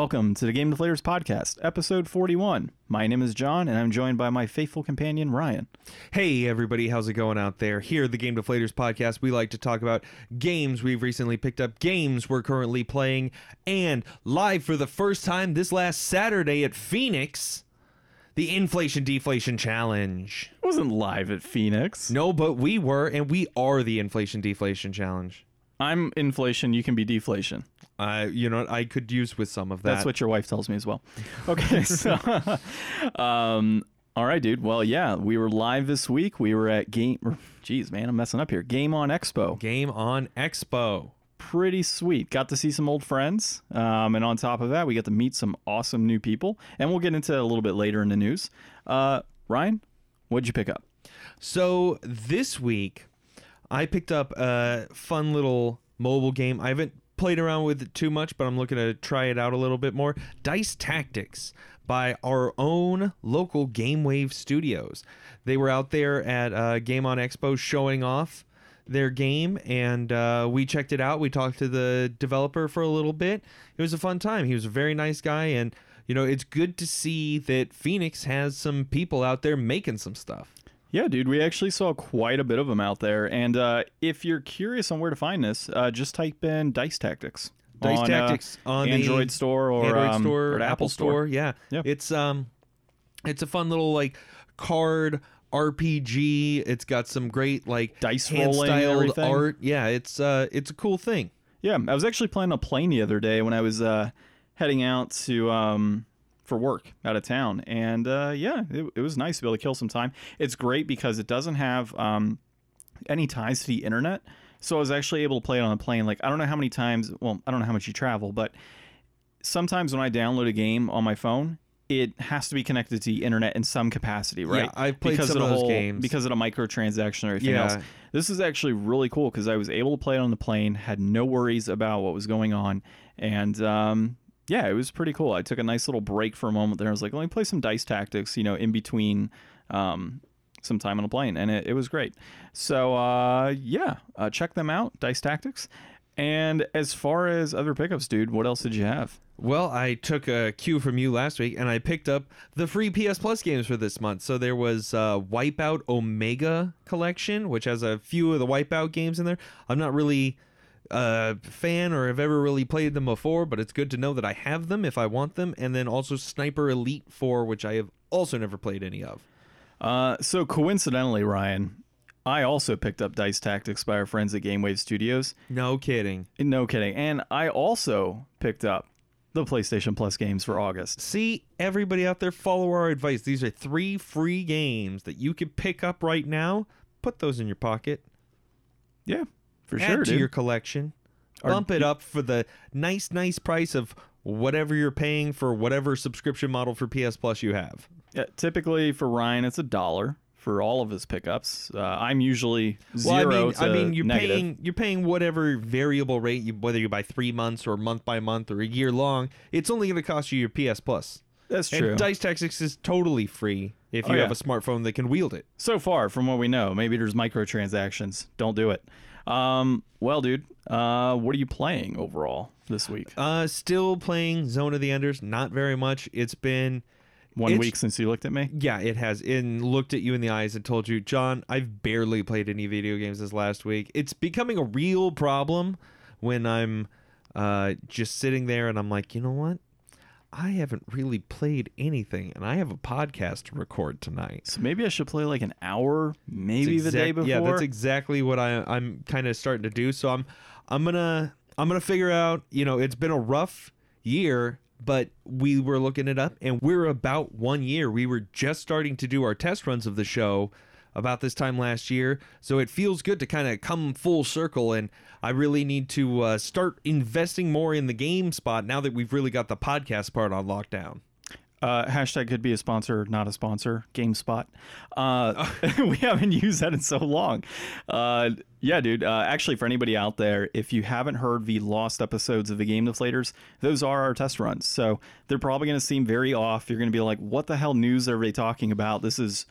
Welcome to the Game Deflators podcast, episode 41. My name is John, and I'm joined by my faithful companion, Ryan. Hey, everybody, how's it going out there? Here, at the Game Deflators podcast, we like to talk about games we've recently picked up, games we're currently playing, and live for the first time this last Saturday at Phoenix, the Inflation Deflation Challenge. It wasn't live at Phoenix. No, but we were, and we are the Inflation Deflation Challenge. I'm inflation, you can be deflation. Uh, you know, I could use with some of that. That's what your wife tells me as well. Okay, so, um, all right, dude. Well, yeah, we were live this week. We were at Game. Jeez, man, I'm messing up here. Game on Expo. Game on Expo. Pretty sweet. Got to see some old friends, um, and on top of that, we got to meet some awesome new people. And we'll get into a little bit later in the news. Uh, Ryan, what'd you pick up? So this week, I picked up a fun little mobile game. I haven't played around with it too much, but I'm looking to try it out a little bit more. Dice Tactics by our own local Game Wave Studios. They were out there at uh, Game on Expo showing off their game, and uh, we checked it out. We talked to the developer for a little bit. It was a fun time. He was a very nice guy, and you know it's good to see that Phoenix has some people out there making some stuff. Yeah, dude, we actually saw quite a bit of them out there. And uh, if you're curious on where to find this, uh, just type in Dice Tactics. Dice on, Tactics uh, on Android the Store or Android um, Store, or Apple, Store. Yeah. Yeah. It's um it's a fun little like card RPG. It's got some great like Dice hand rolling styled art. Yeah, it's uh it's a cool thing. Yeah, I was actually playing a plane the other day when I was uh, heading out to um, for work out of town, and uh, yeah, it, it was nice to be able to kill some time. It's great because it doesn't have um, any ties to the internet, so I was actually able to play it on a plane. Like I don't know how many times. Well, I don't know how much you travel, but sometimes when I download a game on my phone. It has to be connected to the internet in some capacity, right? Yeah, I've played because some of those whole, games. because of the microtransaction or anything Yeah. else. This is actually really cool because I was able to play it on the plane, had no worries about what was going on, and um, yeah, it was pretty cool. I took a nice little break for a moment there. I was like, let me play some dice tactics, you know, in between um, some time on a plane, and it, it was great. So uh, yeah, uh, check them out, Dice Tactics. And as far as other pickups, dude, what else did you have? Well, I took a cue from you last week and I picked up the free PS Plus games for this month. So there was uh, Wipeout Omega Collection, which has a few of the Wipeout games in there. I'm not really a fan or have ever really played them before, but it's good to know that I have them if I want them. And then also Sniper Elite 4, which I have also never played any of. Uh, so coincidentally, Ryan, I also picked up Dice Tactics by our friends at Game Wave Studios. No kidding. No kidding. And I also picked up the PlayStation Plus games for August. See, everybody out there, follow our advice. These are three free games that you can pick up right now. Put those in your pocket. Yeah, for add sure, to dude. your collection. Are- Bump it up for the nice, nice price of whatever you're paying for whatever subscription model for PS Plus you have. Yeah, typically for Ryan, it's a dollar for all of his pickups. Uh, I'm usually Well, I zero mean, to I mean, you're negative. paying you're paying whatever variable rate, you, whether you buy three months or month by month or a year long. It's only going to cost you your PS Plus. That's true. And Dice Tactics is totally free if Oh, you have a smartphone that can wield it. so far, from what we know, maybe there's microtransactions. Don't do it. Um, well, dude, uh, what are you playing overall this week? Uh, still playing Zone of the Enders. Not very much. It's been One it's- week since you looked at me. Yeah, it has. And looked at you in the eyes and told you, John, I've barely played any video games this last week. It's becoming a real problem when I'm uh, just sitting there and I'm like, you know what? I haven't really played anything, and I have a podcast to record tonight. So maybe I should play like an hour, maybe It's the day before. Yeah, that's exactly what I, I'm kind of starting to do. So I'm, I'm gonna, I'm gonna figure out. You know, it's been a rough year, but we were looking it up, and we're about one year. We were just starting to do our test runs of the show about this time last year, so it feels good to kind of come full circle. And I really need to uh, start investing more in the game spot now that we've really got the podcast part on lockdown. Uh, hashtag could be a sponsor, not a sponsor. GameSpot. Uh, we haven't used that in so long. Uh, yeah, dude. Uh, actually, for anybody out there, if you haven't heard the lost episodes of the Game Deflators, those are our test runs. So they're probably going to seem very off. You're going to be like, "What the hell news are they talking about?" This is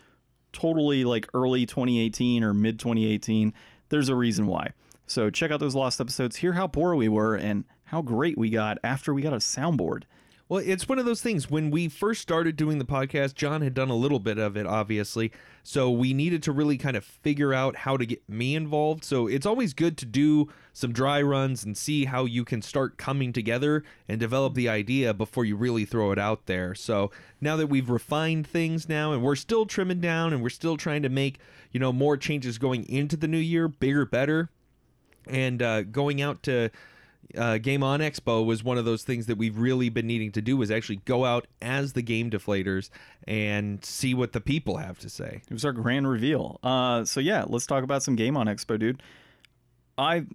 totally like early 2018 or mid 2018. There's a reason why. So check out those lost episodes. Hear how poor we were and how great we got after we got a soundboard. Well, it's one of those things. When we first started doing the podcast, John had done a little bit of it, obviously. So we needed to really kind of figure out how to get me involved. So it's always good to do some dry runs and see how you can start coming together and develop the idea before you really throw it out there. So now that we've refined things now and we're still trimming down and we're still trying to make, you know, more changes going into the new year, bigger, better, and uh, going out to uh, Game On Expo was one of those things that we've really been needing to do was actually go out as the game deflators and see what the people have to say. It was our grand reveal. Uh, so yeah, let's talk about some Game On Expo, dude. I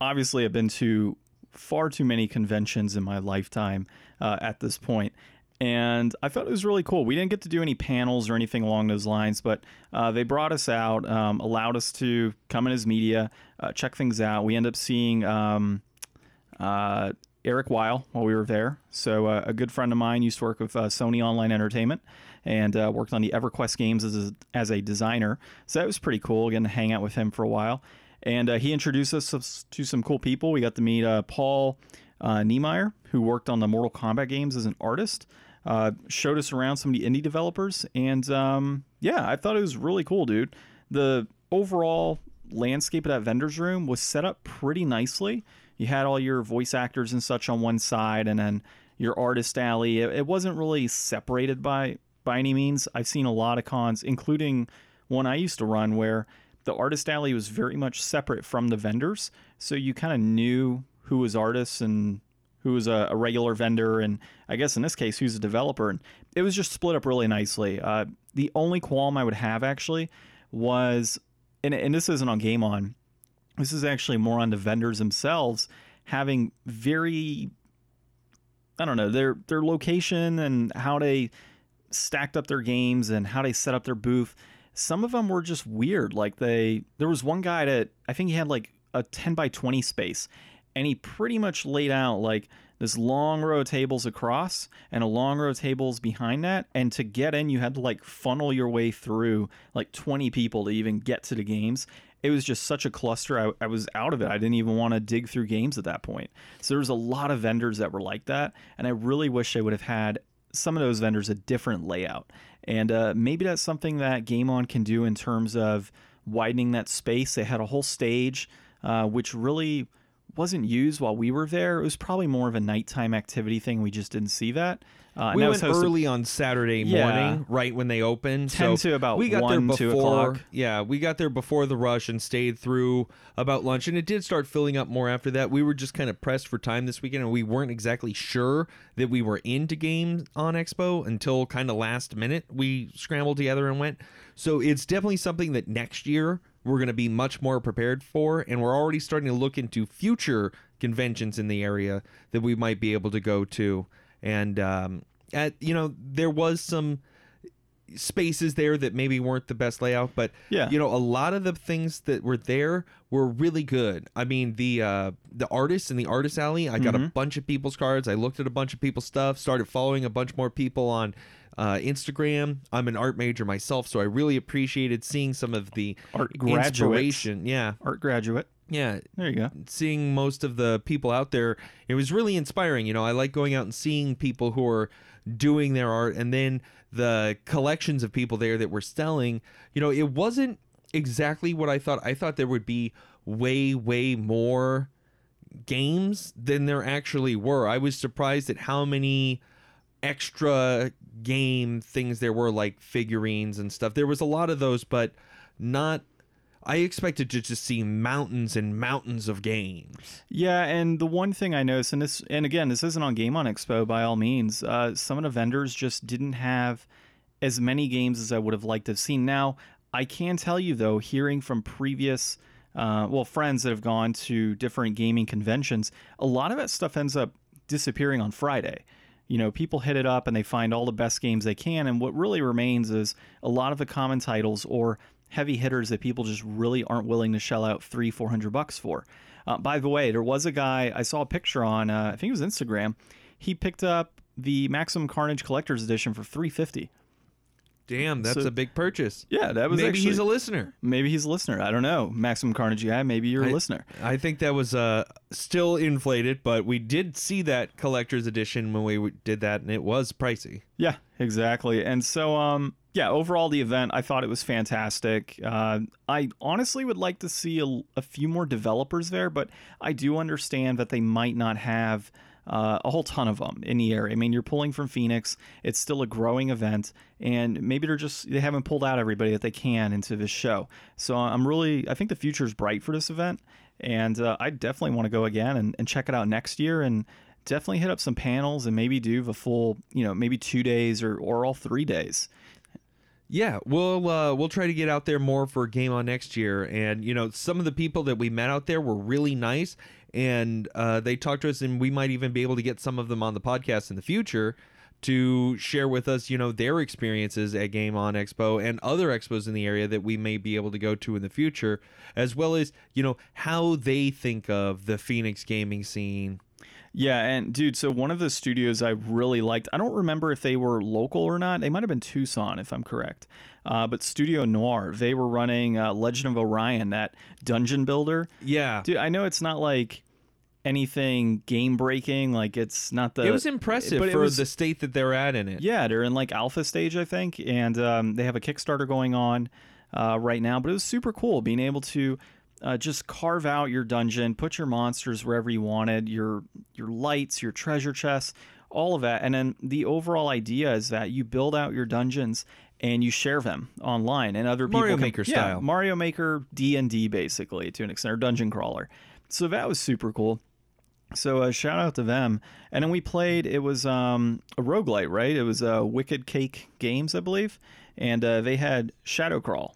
obviously have been to far too many conventions in my lifetime uh, at this point, and I thought it was really cool. We didn't get to do any panels or anything along those lines, but uh, they brought us out, um, allowed us to come in as media, uh, check things out. We end up seeing. Um, uh, Eric Weil while we were there. So uh, a good friend of mine used to work with uh, Sony Online Entertainment and uh, worked on the EverQuest games as a, as a designer. So that was pretty cool. Getting to hang out with him for a while, and uh, he introduced us to some cool people. We got to meet uh, Paul uh, Niemeyer, who worked on the Mortal Kombat games as an artist. showed us around some of the indie developers, and um, yeah, I thought it was really cool, dude. The overall landscape of that vendor's room was set up pretty nicely you had all your voice actors and such on one side, and then your artist alley. It, it wasn't really separated by by any means. I've seen a lot of cons, including one I used to run, where the artist alley was very much separate from the vendors, so you kind of knew who was artists and who was a, a, regular vendor, and I guess in this case, who's a developer. And it was just split up really nicely. Uh, the only qualm I would have actually was, and, and this isn't on Game On, this is actually more on the vendors themselves having very I don't know, their their location and how they stacked up their games and how they set up their booth. Some of them were just weird. Like they there was one guy that I think he had like a 10 by 20 space and he pretty much laid out like this long row of tables across and a long row of tables behind that and to get in you had to like funnel your way through like 20 people to even get to the games it was just such a cluster. I, I was out of it. I didn't even want to dig through games at that point. So there was a lot of vendors that were like that, and I really wish they would have had some of those vendors a different layout. And uh, maybe that's something that Game On can do in terms of widening that space. They had a whole stage, uh, which really wasn't used while we were there. It was probably more of a nighttime activity thing. We just didn't see that. Uh, we went hosted, early on Saturday morning, yeah, right when they opened. Ten so to about we got one, there before. Yeah, we got there before the rush and stayed through about lunch, and it did start filling up more after that. We were just kind of pressed for time this weekend, and we weren't exactly sure that we were into games on Expo until kind of last minute. We scrambled together and went. So it's definitely something that next year we're going to be much more prepared for, and we're already starting to look into future conventions in the area that we might be able to go to. And um, at you know there was some spaces there that maybe weren't the best layout but yeah. you know a lot of the things that were there were really good. I mean the uh the artists in the artist alley i got mm-hmm. a bunch of people's cards. I looked at a bunch of people's stuff started following a bunch more people on uh, Instagram. I'm an art major myself, so I really appreciated seeing some of the art graduation. Yeah, art graduate. Yeah, there you go. Seeing most of the people out there, it was really inspiring. You know, I like going out and seeing people who are doing their art, and then the collections of people there that were selling. You know, it wasn't exactly what I thought. I thought there would be way, way more games than there actually were. I was surprised at how many extra game things there were, like figurines and stuff. There was a lot of those, but not I expected to just see mountains and mountains of games. Yeah, and the one thing I noticed, and this, and again, this isn't on Game on Expo by all means. Uh, some of the vendors just didn't have as many games as I would have liked to have seen. Now, I can tell you though, hearing from previous, uh, well, friends that have gone to different gaming conventions, a lot of that stuff ends up disappearing on Friday. You know, people hit it up and they find all the best games they can, and what really remains is a lot of the common titles or heavy hitters that people just really aren't willing to shell out three, four hundred bucks for. Uh, by the way, there was a guy I saw a picture on, uh, I think it was Instagram. He picked up the Maximum Carnage Collector's Edition for three fifty. Damn, that's So- a big purchase. Yeah, that was Maybe actually, he's a listener. maybe he's a listener. I don't know. Maximum Carnage guy, maybe you're a listener. I think that was uh, still inflated, but we did see that collector's edition when we did that, and it was pricey. Yeah, exactly. And so, um, yeah, overall, the event, I thought it was fantastic. Uh, I honestly would like to see a, a few more developers there, but I do understand that they might not have uh, a whole ton of them in the area. I mean, you're pulling from Phoenix, it's still a growing event, and maybe they're just, they haven't pulled out everybody that they can into this show. So I'm really, I think the future is bright for this event. And uh, I definitely want to go again and, and check it out next year and definitely hit up some panels and maybe do the full, you know, maybe two days or, or all three days. Yeah, we'll uh, we'll try to get out there more for Game On next year, and you know some of the people that we met out there were really nice, and uh, they talked to us, and we might even be able to get some of them on the podcast in the future to share with us, you know, their experiences at Game On Expo and other expos in the area that we may be able to go to in the future, as well as you know how they think of the Phoenix gaming scene. Yeah, and dude, so one of the studios I really liked, I don't remember if they were local or not. They might have been Tucson, if I'm correct. Uh, but Studio Noir, they were running uh, Legend of Orion, that dungeon builder. Yeah, Dude, I know it's not like anything game breaking, like it's not the. it was impressive but for was- the state that they're at in it. Yeah, they're in like alpha stage, I think, and um, they have a Kickstarter going on uh, right now. But it was super cool being able to uh, just carve out your dungeon, put your monsters wherever you wanted, your your lights, your treasure chests, all of that, and then the overall idea is that you build out your dungeons and you share them online, and other people Mario can- Maker yeah, style. Mario Maker D and D basically to an extent, or dungeon crawler. So that was super cool. So uh, shout out to them. And then we played. It was um, a roguelite, right? It was uh, Wicked Cake Games, I believe, and uh, they had Shadow Crawl.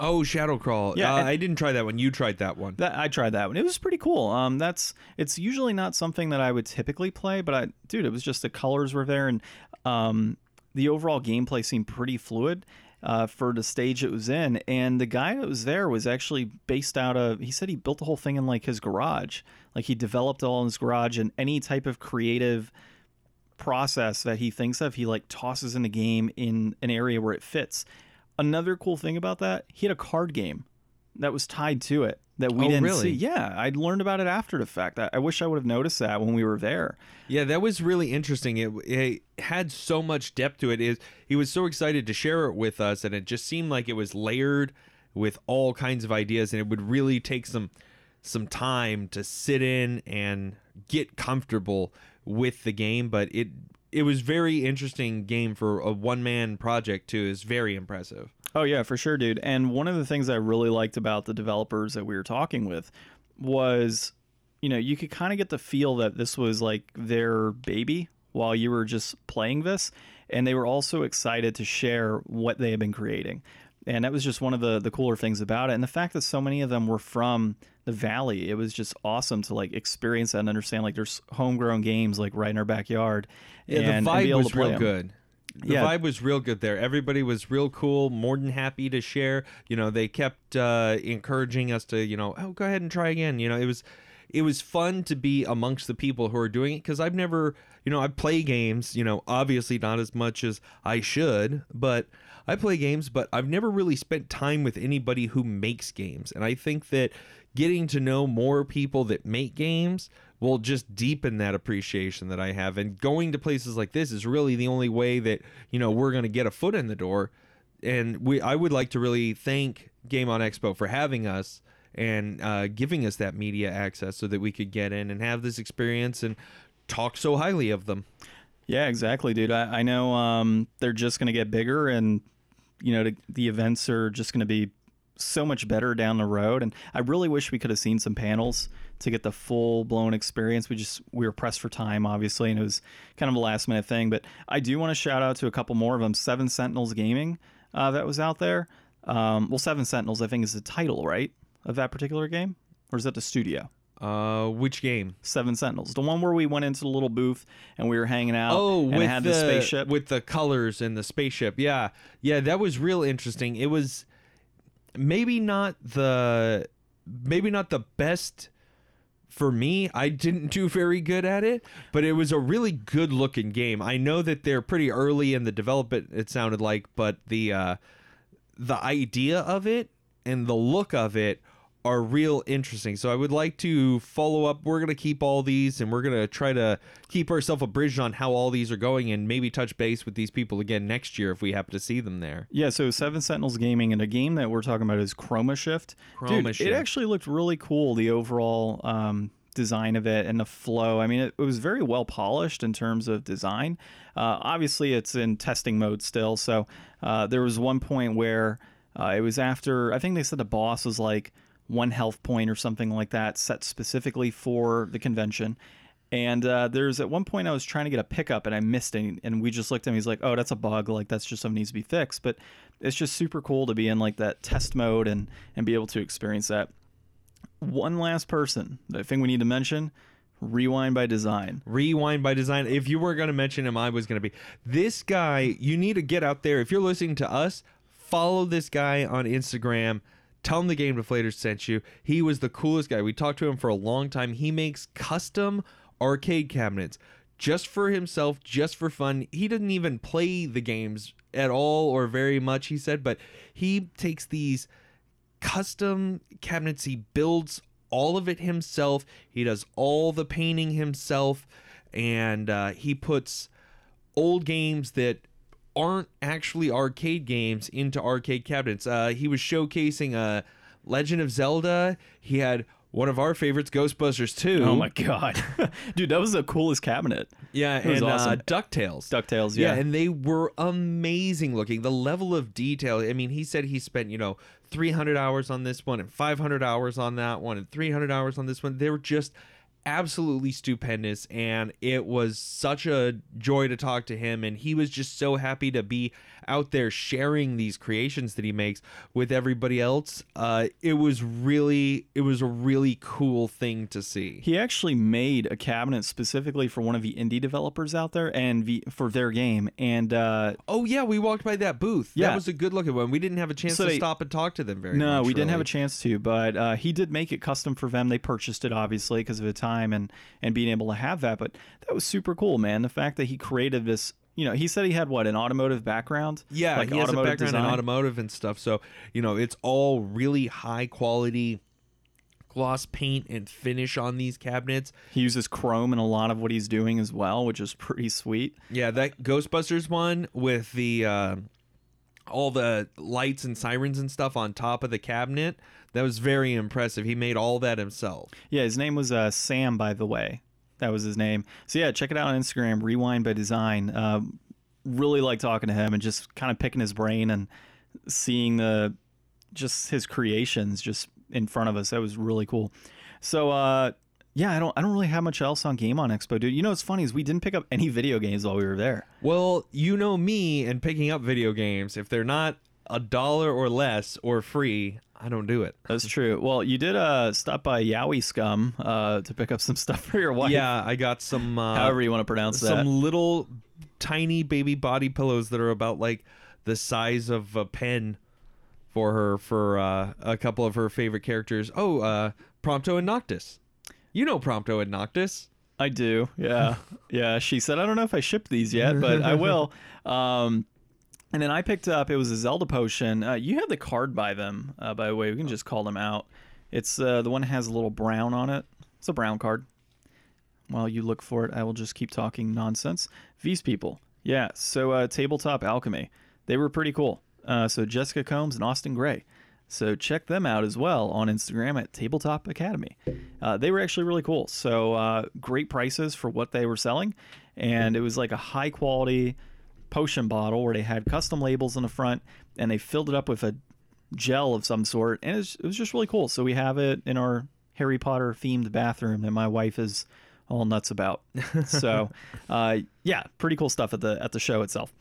Oh, Shadow Crawl. Yeah, uh, I didn't try that one. You tried that one. That I tried that one. It was pretty cool. Um, that's it's usually not something that I would typically play, but I, dude, it was just the colors were there, and um, the overall gameplay seemed pretty fluid. Uh, for the stage it was in, and the guy that was there was actually based out of. He said he built the whole thing in like his garage, like he developed it all in his garage, and any type of creative process that he thinks of, he like tosses in the game in an area where it fits. Another cool thing about that, he had a card game that was tied to it that we Oh, didn't really? see. Yeah, I learned about it after the fact. I, I wish I would have noticed that when we were there. Yeah, that was really interesting. It, it had so much depth to it. Is he was so excited to share it with us, and it just seemed like it was layered with all kinds of ideas, and it would really take some some time to sit in and get comfortable with the game. But it it was very interesting game for a one man project too. Is very impressive. Oh yeah, for sure, dude. And one of the things I really liked about the developers that we were talking with was, you know, you could kind of get the feel that this was like their baby while you were just playing this, and they were also excited to share what they had been creating. And that was just one of the the cooler things about it. And the fact that so many of them were from the valley, it was just awesome to like experience that and understand like there's homegrown games like right in our backyard. Yeah, and, the vibe was real good. The Yeah. vibe was real good there. Everybody was real cool, more than happy to share. You know, they kept uh, encouraging us to, you know, oh, go ahead and try again. You know, it was it was fun to be amongst the people who are doing it because I've never, you know, I play games. You know, obviously not as much as I should, but I play games. But I've never really spent time with anybody who makes games, and I think that getting to know more people that make games will just deepen that appreciation that I have. And going to places like this is really the only way that, you know, we're going to get a foot in the door. And we I would like to really thank Game on Expo for having us and uh, giving us that media access so that we could get in and have this experience and talk so highly of them. Yeah, exactly, dude. I, I know um, they're just going to get bigger, and you know the, the events are just going to be so much better down the road. And I really wish we could have seen some panels to get the full blown experience. We just we were pressed for time, obviously, and it was kind of a last minute thing. But I do want to shout out to a couple more of them. Seven Sentinels Gaming uh, that was out there. Um, well, Seven Sentinels, I think, is the title, right, of that particular game, or is that the studio? Uh, which game? Seven Sentinels, the one where we went into the little booth and we were hanging out. Oh, and with it had the, the spaceship. with the colors and the spaceship. Yeah, yeah, that was real interesting. It was maybe not the maybe not the best for me, I didn't do very good at it, but it was a really good looking game. I know that they're pretty early in the development. It sounded like, but the uh, the idea of it and the look of it are real interesting. So I would like to follow up. We're gonna keep all these, and we're gonna try to keep ourselves abridged on how all these are going, and maybe touch base with these people again next year if we happen to see them there. Yeah, so Seven Sentinels Gaming and a game that we're talking about is Chroma Shift. Chroma Dude, Shift. it actually looked really cool. The overall um, design of it and the flow. I mean, it, it was very well polished in terms of design. Uh, obviously, it's in testing mode still. So uh, there was one point where uh, it was after. I think they said the boss was like one health point or something like that, set specifically for the convention. And uh, there's at one point I was trying to get a pickup and I missed it. And we just looked at him. He's like, "Oh, that's a bug. Like that's just something needs to be fixed." But it's just super cool to be in like that test mode and and be able to experience that. One last person that I think we need to mention: Rewind by Design. Rewind by Design. If you were going to mention him, I was going to be. This guy, you need to get out there. If you're listening to us, follow this guy on Instagram. Tell him the Game Deflators sent you. He was the coolest guy. We talked to him for a long time. He makes custom arcade cabinets just for himself, just for fun. He doesn't even play the games at all or very much, he said, but he takes these custom cabinets. He builds all of it himself. He does all the painting himself, and uh, he puts old games that aren't actually arcade games into arcade cabinets. Uh, he was showcasing uh, Legend of Zelda. He had one of our favorites, Ghostbusters 2. Oh my god, dude, that was the coolest cabinet. Yeah, it was and awesome. uh, DuckTales. Ducktales, Yeah. yeah. and they were amazing looking. The level of detail. I mean, he said he spent, you know, 300 hours on this one and 500 hours on that one and 300 hours on this one. They were just absolutely stupendous and it was such a joy to talk to him and he was just so happy to be out there sharing these creations that he makes with everybody else uh it was really it was a really cool thing to see He actually made a cabinet specifically for one of the indie developers out there and the, for their game. And uh, Oh yeah, we walked by that booth. Yeah. That was a good looking one. We didn't have a chance So to they- stop and talk to them very much. no, much, we didn't have a chance to, but uh, he did make it custom for them. They purchased it obviously because of the time and and being able to have that. But that was super cool, man. The fact that he created this. You know, he said he had what an automotive background. Yeah, like he has a automotive background in design? automotive and stuff. So, you know, it's all really high quality gloss paint and finish on these cabinets. He uses chrome in a lot of what he's doing as well, which is pretty sweet. Yeah, that Ghostbusters one with the uh, all the lights and sirens and stuff on top of the cabinet, that was very impressive. He made all that himself. Yeah, his name was uh, Sam, by the way. That was his name. So yeah, check it out on Instagram. Rewind by Design. Um, really like talking to him and just kind of picking his brain and seeing the just his creations just in front of us. That was really cool. So uh, yeah, I don't I don't really have much else on Game on Expo, dude. You know what's funny is we didn't pick up any video games while we were there. Well, you know me and picking up video games. If they're not a dollar or less or free, I don't do it. That's true. Well, you did uh, stop by Yowie Scum uh, to pick up some stuff for your wife. Yeah, I got some. Uh, However you want to pronounce that. some little tiny baby body pillows that are about like the size of a pen for her for uh, a couple of her favorite characters. Oh, uh, Prompto and Noctis. You know Prompto and Noctis. I do. Yeah. yeah. She said, I don't know if I shipped these yet, but I will. Um, and then I picked up, it was a Zelda potion. Uh, you have the card by them, uh, by the way. We can just call them out. It's uh, the one that has a little brown on it. It's a brown card. While you look for it, I will just keep talking nonsense. These people. Yeah. So, uh, Tabletop Alchemy. They were pretty cool. Uh, so, Jessica Combs and Austin Gray. So check them out as well on Instagram at Tabletop Alchemy. Uh, they were actually really cool. So uh, great prices for what they were selling, and it was like a high quality potion bottle where they had custom labels on the front, and they filled it up with a gel of some sort, and it was, it was just really cool. So we have it in our Harry Potter themed bathroom that my wife is all nuts about. so uh, yeah, pretty cool stuff at the at the show itself.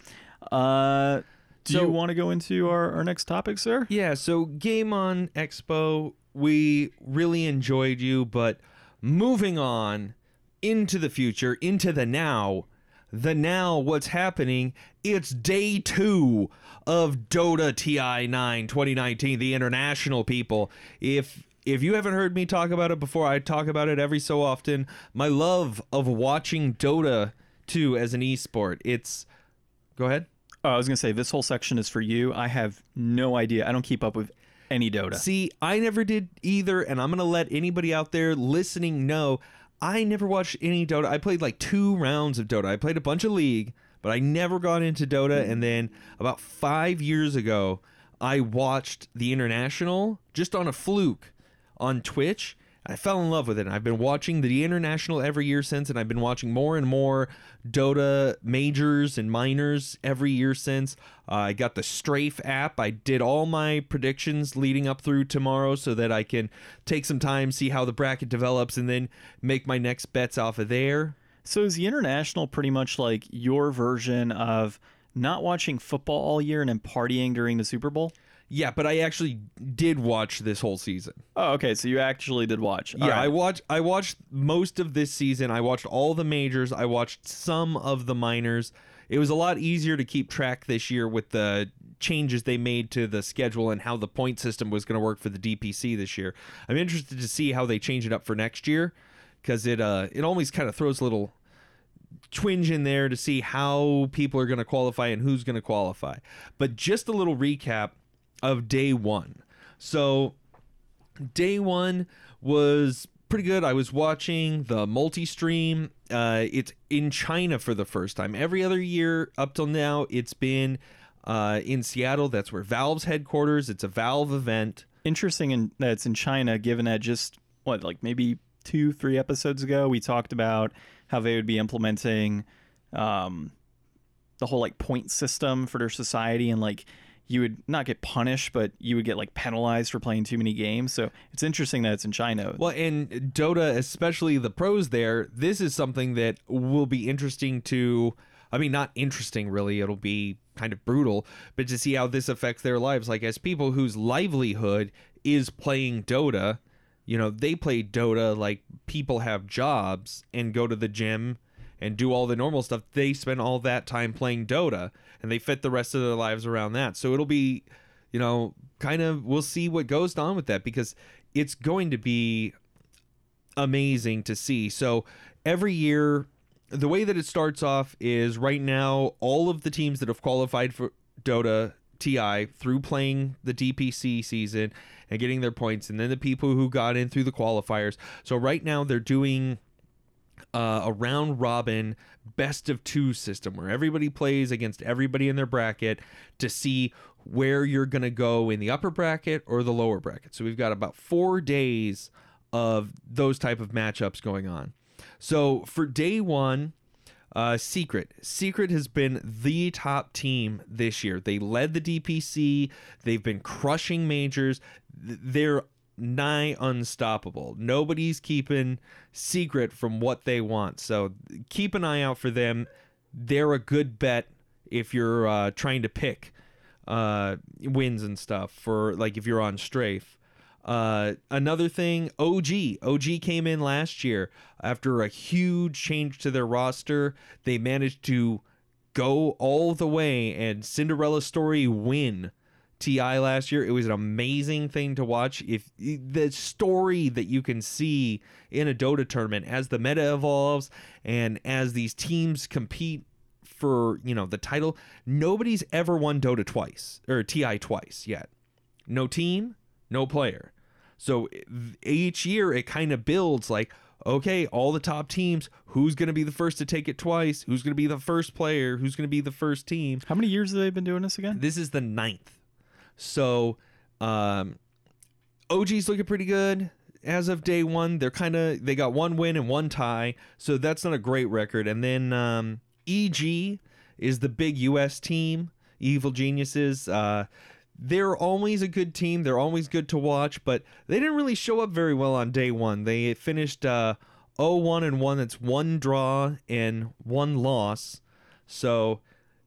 Uh, do So- you want to go into our, our next topic, sir? Yeah, so Game On Expo, we really enjoyed you, but moving on into the future, into the now, the now, what's happening? It's day two of Dota TI 9 2019, the international people. If if you haven't heard me talk about it before, I talk about it every so often. My love of watching Dota 2 as an esport. It's go ahead. Oh, I was gonna say this whole section is for you. I have no idea. I don't keep up with any Dota. See, I never did either, and I'm gonna let anybody out there listening know I never watched any Dota. I played like two rounds of Dota. I played a bunch of League, but I never got into Dota. And then about five years ago, I watched the International just on a fluke on Twitch. I fell in love with it. I've been watching the International every year since, and I've been watching more and more Dota majors and minors every year since. Uh, I got the Strafe app. I did all my predictions leading up through tomorrow so that I can take some time, see how the bracket develops, and then make my next bets off of there. So is the international pretty much like your version of not watching football all year and then partying during the Super Bowl? Yeah, but I actually did watch this whole season. Oh, okay. So you actually did watch. All yeah, I right. watched I watched most of this season. I watched all the majors. I watched some of the minors. It was a lot easier to keep track this year with the changes they made to the schedule and how the point system was going to work for the DPC this year. I'm interested to see how they change it up for next year cuz it uh it always kind of throws a little twinge in there to see how people are going to qualify and who's going to qualify. But just a little recap of day 1. So day one was pretty good. I was watching the multi stream. Uh, it's in China for the first time. Every other year up till now, it's been uh, in Seattle. That's where Valve's headquarters. It's a Valve event. Interesting in, that it's in China, given that just what, like maybe two, three episodes ago, we talked about how they would be implementing um, the whole like point system for their society and like you would not get punished, but you would get like penalized for playing too many games. So it's interesting that it's in China. Well, and Dota, especially the pros there, this is something that will be interesting to. I mean, not interesting really. It'll be kind of brutal, but to see how this affects their lives. Like, as people whose livelihood is playing Dota, you know, they play Dota like people have jobs and go to the gym and do all the normal stuff. They spend all that time playing Dota and they fit the rest of their lives around that. So it'll be, you know, kind of, we'll see what goes on with that because it's going to be amazing to see. So every year, the way that it starts off is right now, all of the teams that have qualified for Dota TI through playing the DPC season and getting their points, and then the people who got in through the qualifiers. So right now, they're doing uh, a round robin best of two system where everybody plays against everybody in their bracket to see where you're going to go in the upper bracket or the lower bracket. So we've got about four days of those type of matchups going on. So for day one, uh, Secret. Secret has been the top team this year. They led the DPC. They've been crushing majors. They're nigh unstoppable. Nobody's keeping Secret from what they want. So keep an eye out for them. They're a good bet if you're uh, trying to pick uh, wins and stuff for like if you're on strafe. Uh, another thing, OG. OG came in last year after a huge change to their roster. They managed to go all the way and Cinderella story win TI last year. It was an amazing thing to watch. If the story that you can see in a Dota tournament as the meta evolves and as these teams compete for, you know, the title, nobody's ever won Dota twice or TI twice yet. No team, no player. So each year it kind of builds like, okay, all the top teams, who's going to be the first to take it twice? Who's going to be the first player? Who's going to be the first team? How many years have they been doing this again? This is the ninth. So, um, OG's looking pretty good as of day one. They're kind of they got one win and one tie, so that's not a great record. And then um, EG is the big US team, Evil Geniuses. Uh, they're always a good team. They're always good to watch, but they didn't really show up very well on day one. They finished uh, 0-1 and one. That's one draw and one loss. So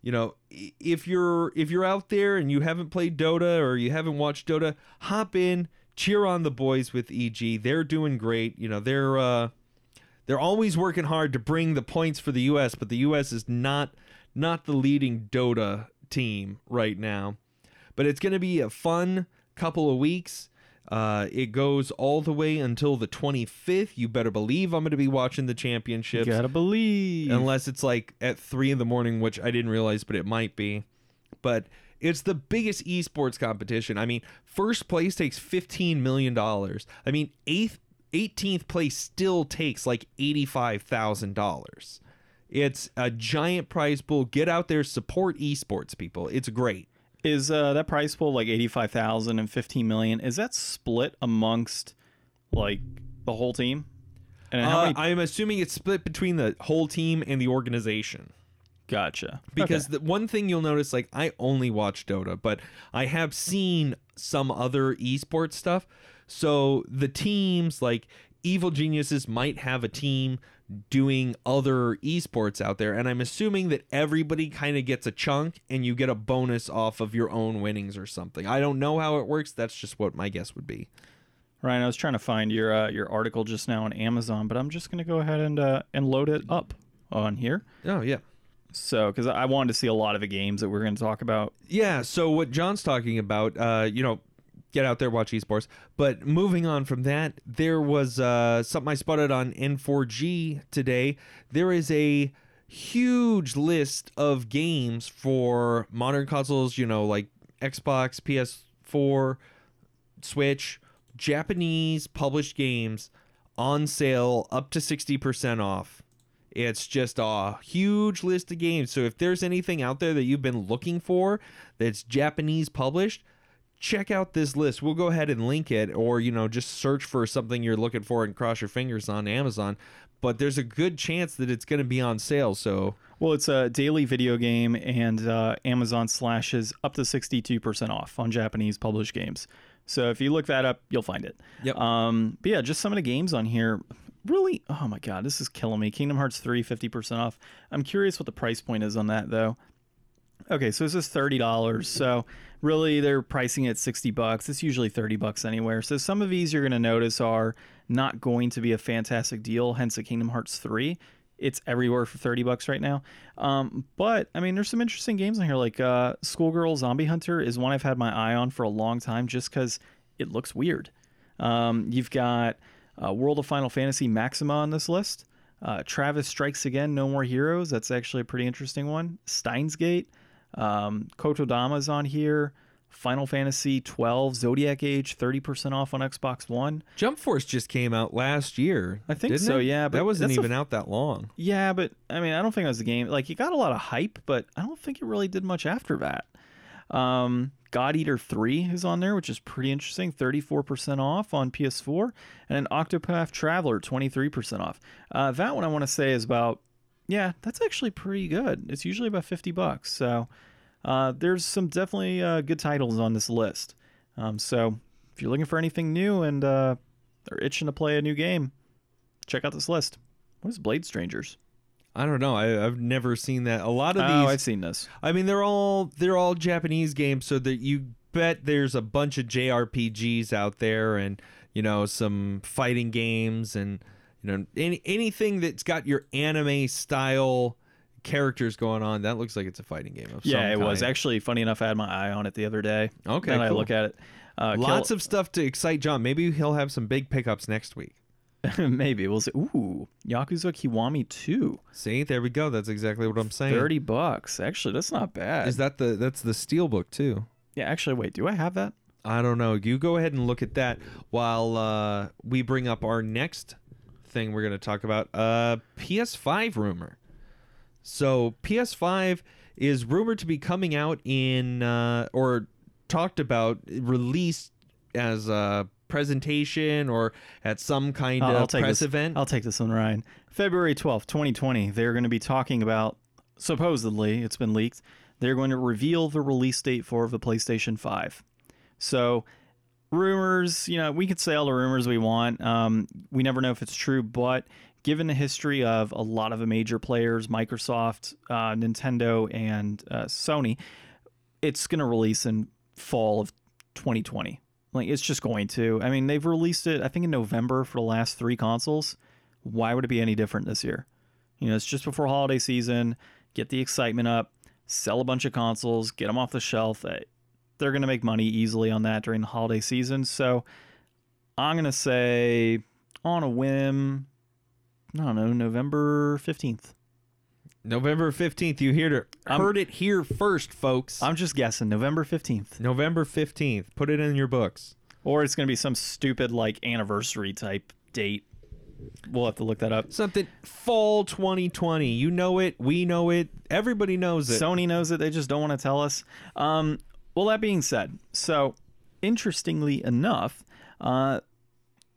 you know if you're if you're out there and you haven't played dota or you haven't watched dota hop in cheer on the boys with eg they're doing great. You know they're uh they're always working hard to bring the points for the us but the us is not not the leading dota team right now. But it's going to be a fun couple of weeks Uh, it goes all the way until the 25th. You better believe I'm going to be watching the championships. Gotta believe. unless it's like at three in the morning, which I didn't realize, but it might be. But it's the biggest esports competition. I mean, first place takes fifteen million dollars. I mean, eighth, eighteenth place still takes like eighty-five thousand dollars. It's a giant prize pool. Get out there, support esports, people. It's great. Is uh, that price pool like 85,000 and 15 million? Is that split amongst like the whole team? And how Uh, many I'm assuming it's split between the whole team and the organization. Gotcha. because Okay. the one thing you'll notice like i only watch dota but i have seen some other esports stuff so the teams like evil geniuses might have a team doing other esports out there and i'm assuming that everybody kind of gets a chunk and you get a bonus off of your own winnings or something i don't know how it works that's just what my guess would be Ryan, I was trying to find your uh, your article just now on Amazon, but I'm just gonna go ahead and uh, and load it up on here. oh yeah So, because I wanted to see a lot of the games that we're going to talk about. Yeah, so what John's talking about, uh, you know, get out there, watch esports. But moving on from that, there was uh, something I spotted on N4G today. There is a huge list of games for modern consoles, you know, like Xbox, PS4, Switch, Japanese published games on sale up to 60% off. It's just a huge list of games. So if there's anything out there that you've been looking for that's Japanese published, check out this list. We'll go ahead and link it or you know just search for something you're looking for and cross your fingers on Amazon. But there's a good chance that it's going to be on sale. So Well, it's a daily video game, and uh, Amazon slashes up to 62% off on Japanese published games. So if you look that up, you'll find it. Yep. Um, but yeah, just some of the games on here. Really, oh my god, this is killing me. Kingdom Hearts 3, 50% off. I'm curious what the price point is on that though. Okay, so this is thirty dollars. So really, they're pricing it at sixty bucks. It's usually thirty bucks anywhere. So some of these you're going to notice are not going to be a fantastic deal. Hence, the Kingdom Hearts three. It's everywhere for thirty bucks right now. Um, but I mean, there's some interesting games on here. Like uh, Schoolgirl Zombie Hunter is one I've had my eye on for a long time, just because it looks weird. Um, you've got uh, World of Final Fantasy Maxima on this list. Uh, Travis Strikes Again, No More Heroes. That's actually a pretty interesting one. Steins Gate. Um, Kotodama's on here. Final Fantasy 12, Zodiac Age, 30% off on Xbox One. Jump Force just came out last year. I think so, it? yeah, but that wasn't a- even out that long. Yeah, but I mean, I don't think that was the game. Like, it got a lot of hype, but I don't think it really did much after that. Um, God Eater 3 is on there, which is pretty interesting. 34% off on PS4. And an Octopath Traveler, 23% off. Uh, that one I want to say is about, yeah, that's actually pretty good. It's usually about 50 bucks. So uh, there's some definitely uh, good titles on this list. Um, so if you're looking for anything new and uh, are itching to play a new game, check out this list. What is Blade Strangers? I don't know. I, I've never seen that. A lot of Oh, these Oh, I've seen this. I mean, they're all they're all Japanese games, so that you bet there's a bunch of JRPGs out there, and you know some fighting games, and you know any anything that's got your anime style characters going on. That looks like it's a fighting game of Yeah, it was actually funny enough. I had my eye on it the other day. Okay, and I look at it. Uh, Lots of stuff to excite John. Maybe he'll have some big pickups next week. maybe we'll see. Ooh, Yakuza Kiwami two. See, there we go. That's exactly what I'm saying. Thirty bucks. Actually, that's not bad. Is that the that's the steel book too? yeah, actually, wait. Do I have that? I don't know. You go ahead and look at that while uh, we bring up our next thing we're going to talk about. Uh, PS5 rumor. So PS5 is rumored to be coming out in uh, or talked about released as a presentation or at some kind I'll, of I'll take press this. event. I'll take this one, Ryan. February twelfth, twenty twenty. They're going to be talking about. Supposedly, it's been leaked. They're going to reveal the release date for the PlayStation Five. So rumors, you know, we could say all the rumors we want. Um, we never know if it's true, but given the history of a lot of the major players, Microsoft, uh, Nintendo, and uh, Sony, it's going to release in fall of 2020. Like it's just going to. I mean, they've released it I think in November for the last 3 consoles. Why would it be any different this year? You know, it's just before holiday season, get the excitement up, sell a bunch of consoles, get them off the shelf. They're going to make money easily on that during the holiday season. So, I'm gonna say on a whim. I don't know, November fifteenth. November 15th. You heard it, I'm- heard it here first, folks. I'm just guessing November fifteenth, November 15th. Put it in your books. or it's gonna be some stupid like anniversary type date. We'll have to look that up. Something fall 2020. You know it. We know it. Everybody knows it. Sony knows it. They just don't want to tell us. Um, well, that being said, so interestingly enough, uh,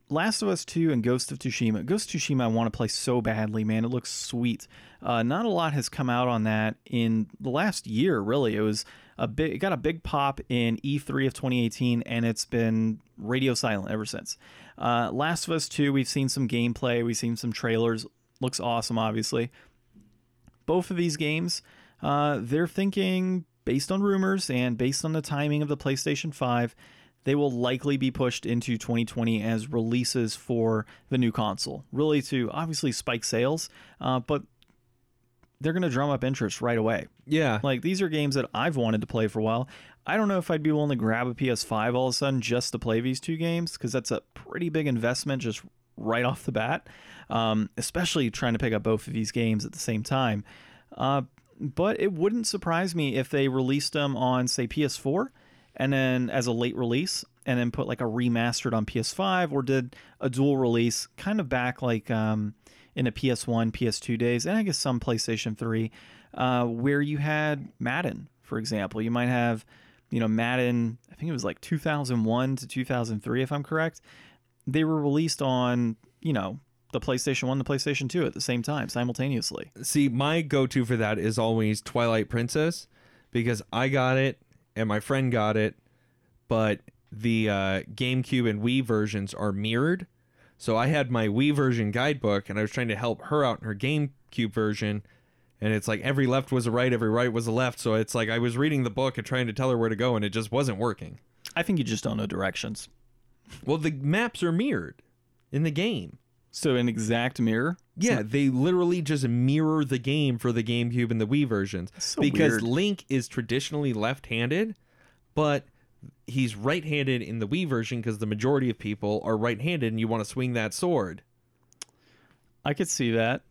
Last of Us 2 and Ghost of Tsushima. Ghost of Tsushima, I want to play so badly, man. It looks sweet. Uh, not a lot has come out on that in the last year, really. It was a big, it got a big pop in E3 of 2018, and it's been radio silent ever since. Uh, Last of Us 2, we've seen some gameplay, we've seen some trailers. Looks awesome, obviously both of these games, uh, they're thinking based on rumors and based on the timing of the PlayStation 5, they will likely be pushed into 2020 as releases for the new console. Really to obviously spike sales, uh, but they're going to drum up interest right away. yeah. Like these are games that I've wanted to play for a while. I don't know if I'd be willing to grab a PS5 all of a sudden just to play these two games because that's a pretty big investment just right off the bat, um, especially trying to pick up both of these games at the same time. Uh, but it wouldn't surprise me if they released them on, say, PS4 and then as a late release and then put like a remastered on PS5 or did a dual release kind of back like um, in the PS1, PS2 days, and I guess some PlayStation 3, uh, where you had Madden, for example. You might have, you know, Madden, I think it was like 2001 to 2003, if I'm correct. They were released on, you know, the PlayStation 1, the PlayStation 2 at the same time, simultaneously. See, my go-to for that is always Twilight Princess because I got it and my friend got it, but the uh, GameCube and Wii versions are mirrored. So I had my Wii version guidebook and I was trying to help her out in her GameCube version. And it's like every left was a right, every right was a left. So it's like I was reading the book and trying to tell her where to go, and it just wasn't working. I think you just don't know directions. Well, the maps are mirrored in the game. So an exact mirror. Yeah, they literally just mirror the game for the GameCube and the Wii versions. So because weird. Link is traditionally left-handed, but he's right-handed in the Wii version because the majority of people are right-handed and you want to swing that sword. I could see that.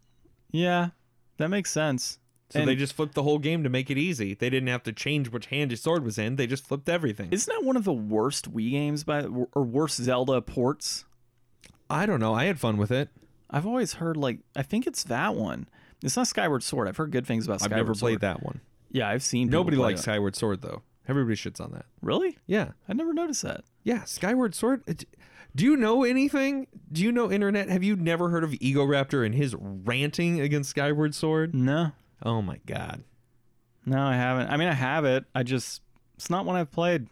Yeah, that makes sense. So And they just flipped the whole game to make it easy. They didn't have to change which hand your sword was in. They just flipped everything. isn't that one of the worst Wii games by or worst Zelda ports? I don't know. I had fun with it. I've always heard like I think it's that one. It's not Skyward Sword. I've heard good things about Skyward Sword. I've Skyward never Sword. played that one. Yeah, I've seen people Nobody likes it. Skyward Sword though. Everybody shits on that. Really? Yeah. I never noticed that. Yeah, Skyward Sword. it- Do you know anything? Do you know internet? Have you never heard of Egoraptor and his ranting against Skyward Sword? No, Oh my god. no, I haven't. I mean, I have it. I just it's not one I've played.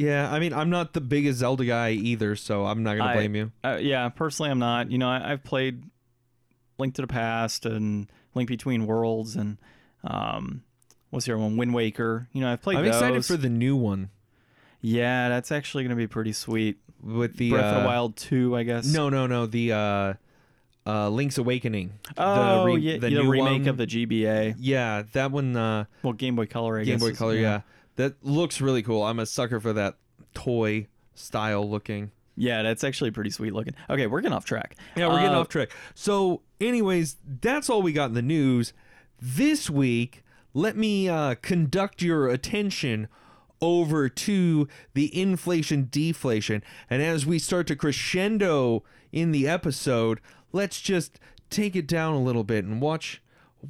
Yeah, I mean, I'm not the biggest Zelda guy either, so I'm not gonna I- blame you. Uh, yeah, personally, I'm not. You know, I, I've played Link to the Past and Link Between Worlds and um, what's the other one? Wind Waker. You know, I've played. I'm those. excited for the new one Yeah, that's actually going to be pretty sweet. with the Breath of uh, the Wild 2, I guess. No, no, no. The uh, uh, Link's Awakening. Oh, the re- yeah, the the, remake one. of the GBA. Yeah, that one. Uh, Well, Game Boy Color, I Game guess. Boy Color. Yeah. That looks really cool. I'm a sucker for that toy style looking. Yeah, that's actually pretty sweet looking. Okay, we're getting off track. Yeah, we're getting Uh, off track. So, anyways, that's all we got in the news this week. Let me uh, conduct your attention over to the inflation deflation, and as we start to crescendo in the episode, let's just take it down a little bit and watch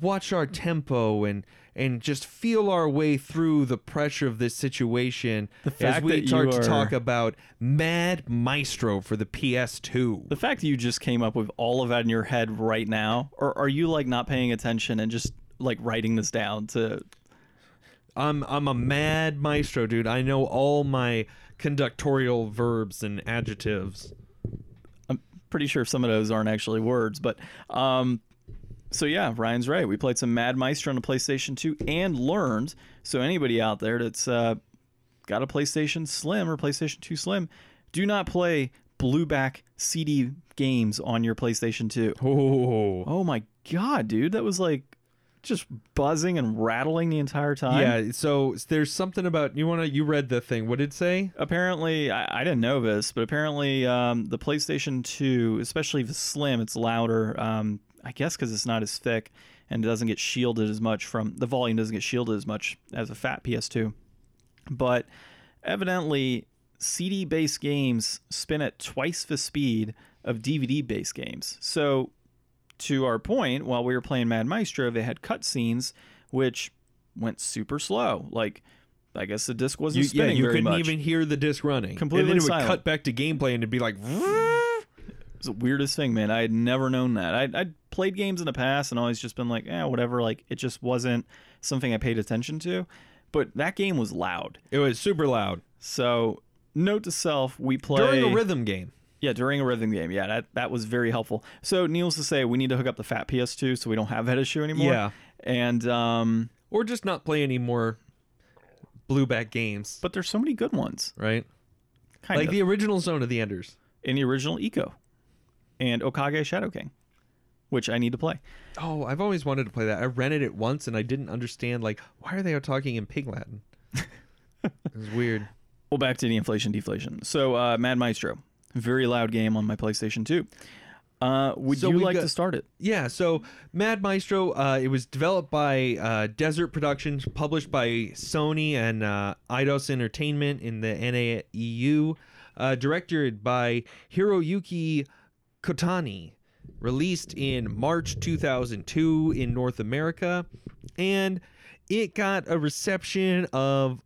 watch our tempo and and just feel our way through the pressure of this situation The as fact we that you start to talk about Mad Maestro for the PS2. The fact that you just came up with all of that in your head right now, or are you like not paying attention and just like writing this down to I'm I'm a mad maestro, dude. I know all my conductorial verbs and adjectives. I'm pretty sure some of those aren't actually words, but um so yeah, Ryan's right. We played some Mad Maestro on the PlayStation 2 and learned. So anybody out there that's uh, got a PlayStation Slim or PlayStation 2 Slim, do not play blueback CD games on your PlayStation 2. Oh, Oh my god, dude, that was like just buzzing and rattling the entire time. Yeah, so there's something about you want to. You read the thing. What did it say? Apparently, I, I didn't know this, but apparently, um, the PlayStation 2, especially the Slim, it's louder. Um, I guess because it's not as thick and it doesn't get shielded as much from the volume doesn't get shielded as much as a fat PS2. But evidently, CD based games spin at twice the speed of DVD based games. So, to our point, while we were playing Mad Maestro, they had cutscenes which went super slow. Like, I guess the disc wasn't You, yeah, spinning you very couldn't much. even hear the disc running. Completely and then it would silent. cut back to gameplay and it'd be like. It's the weirdest thing, man. I had never known that. I I'd played games in the past and always just been like, yeah, whatever. Like it just wasn't something I paid attention to. But that game was loud. It was super loud So note to self, we play during a rhythm game. Yeah, during a rhythm game. Yeah, that that was very helpful. So needless to say, we need to hook up the fat PS2 so we don't have that issue anymore. Yeah. And um, Or just not play any more blueback games, but there's so many good ones. right? Kind like of the original Zone of the Enders. in the original ICO, and Okage Shadow King, which I need to play. Oh, I've always wanted to play that. I rented it once and I didn't understand like why are they all talking in pig Latin? it was weird. Well, back to the inflation deflation. So, uh, Mad Maestro, very loud game on my PlayStation 2. Uh, would So you like got- to start it? Yeah, so Mad Maestro, uh, it was developed by uh, Desert Productions, published by Sony and uh, Eidos Entertainment in the NAEU, uh, directed by Hiroyuki Kotani, released in March 2002 in North America, and it got a reception of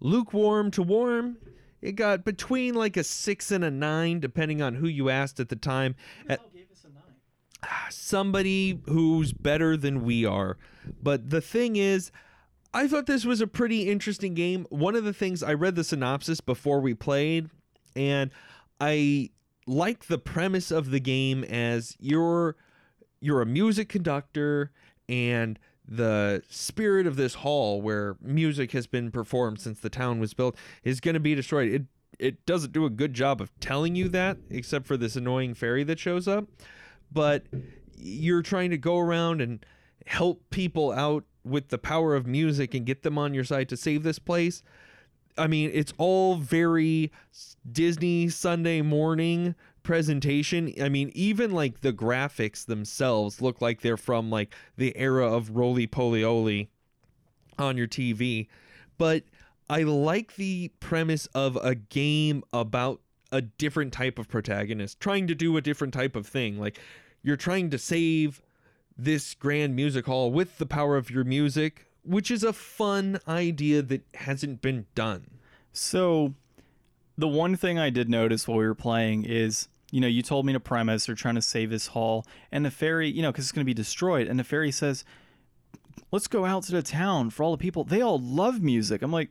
lukewarm to warm. It got between like a six and a nine, depending on who you asked at the time. At, ah, somebody who's better than we are. But the thing is, I thought this was a pretty interesting game. One of the things I read the synopsis before we played, and I like the premise of the game as you're you're a music conductor and the spirit of this hall where music has been performed since the town was built is going to be destroyed. It it doesn't do a good job of telling you that except for this annoying fairy that shows up but you're trying to go around and help people out with the power of music and get them on your side to save this place. I mean, it's all very Disney Sunday morning presentation. I mean, even like the graphics themselves look like they're from like the era of Rolie Polie Olie on your TV. But I like the premise of a game about a different type of protagonist trying to do a different type of thing. Like you're trying to save this grand music hall with the power of your music, which is a fun idea that hasn't been done. So, the one thing I did notice while we were playing is, you know, you told me to premise they're trying to save this hall, and the fairy, you know, because it's going to be destroyed, and the fairy says, "Let's go out to the town for all the people. They all love music." I'm like,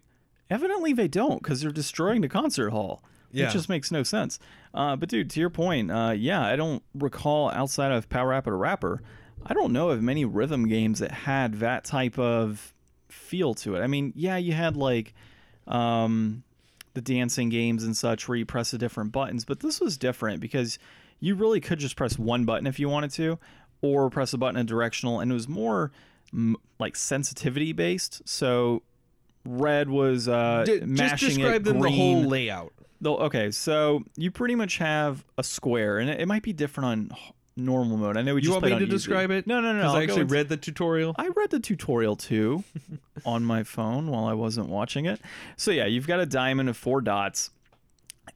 evidently they don't, because they're destroying the concert hall. Yeah. It just makes no sense. Uh, but dude, to your point, uh, yeah, I don't recall outside of Parappa a Rapper, I don't know of many rhythm games that had that type of feel to it. I mean, yeah, you had like um, the dancing games and such where you press the different buttons, but this was different because you really could just press one button if you wanted to, or press a button in directional, and it was more m- like sensitivity based. So red was uh, D- just describe it, them the whole layout. Okay, so you pretty much have a square, and it, it might be different on normal mode. I know we You want me to describe it? No, no, no. Because I actually read the tutorial. I read the tutorial too on my phone while I wasn't watching it. So yeah, you've got a diamond of four dots,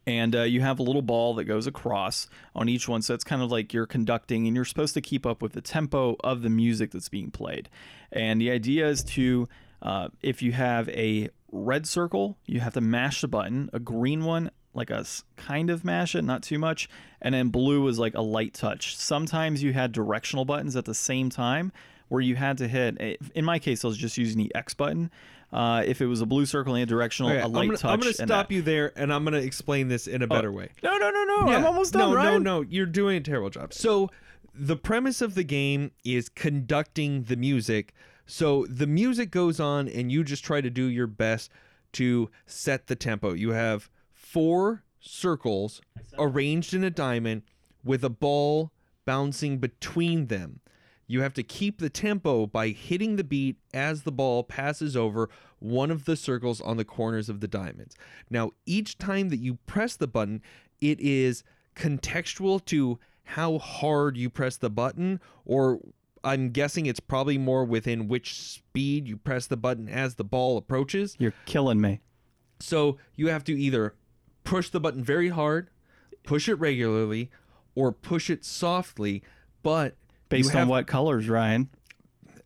and uh, you have a little ball that goes across on each one. So it's kind of like you're conducting, and you're supposed to keep up with the tempo of the music that's being played. And the idea is to, uh, if you have a red circle, you have to mash the button. A green one, like a kind of mash it, not too much. And then blue was like a light touch. Sometimes you had directional buttons at the same time where you had to hit. eh, In my case, I was just using the X button. Uh, if it was a blue circle and a directional, Okay, a I'm light gonna, touch. I'm gonna stop that. you there, and I'm gonna explain this in a better way. No, no, no, no. I'm almost done, no, right? No, no, you're doing a terrible job. So the premise of the game is conducting the music. So the music goes on, and you just try to do your best to set the tempo. You have four circles arranged in a diamond with a ball bouncing between them. you have to keep the tempo by hitting the beat as the ball passes over one of the circles on the corners of the diamonds. Now, each time that you press the button, it is contextual to how hard you press the button, or I'm guessing it's probably more within which speed you press the button as the ball approaches. You're killing me. So you have to either push the button very hard, push it regularly, or push it softly, but Based have, on what colors, Ryan?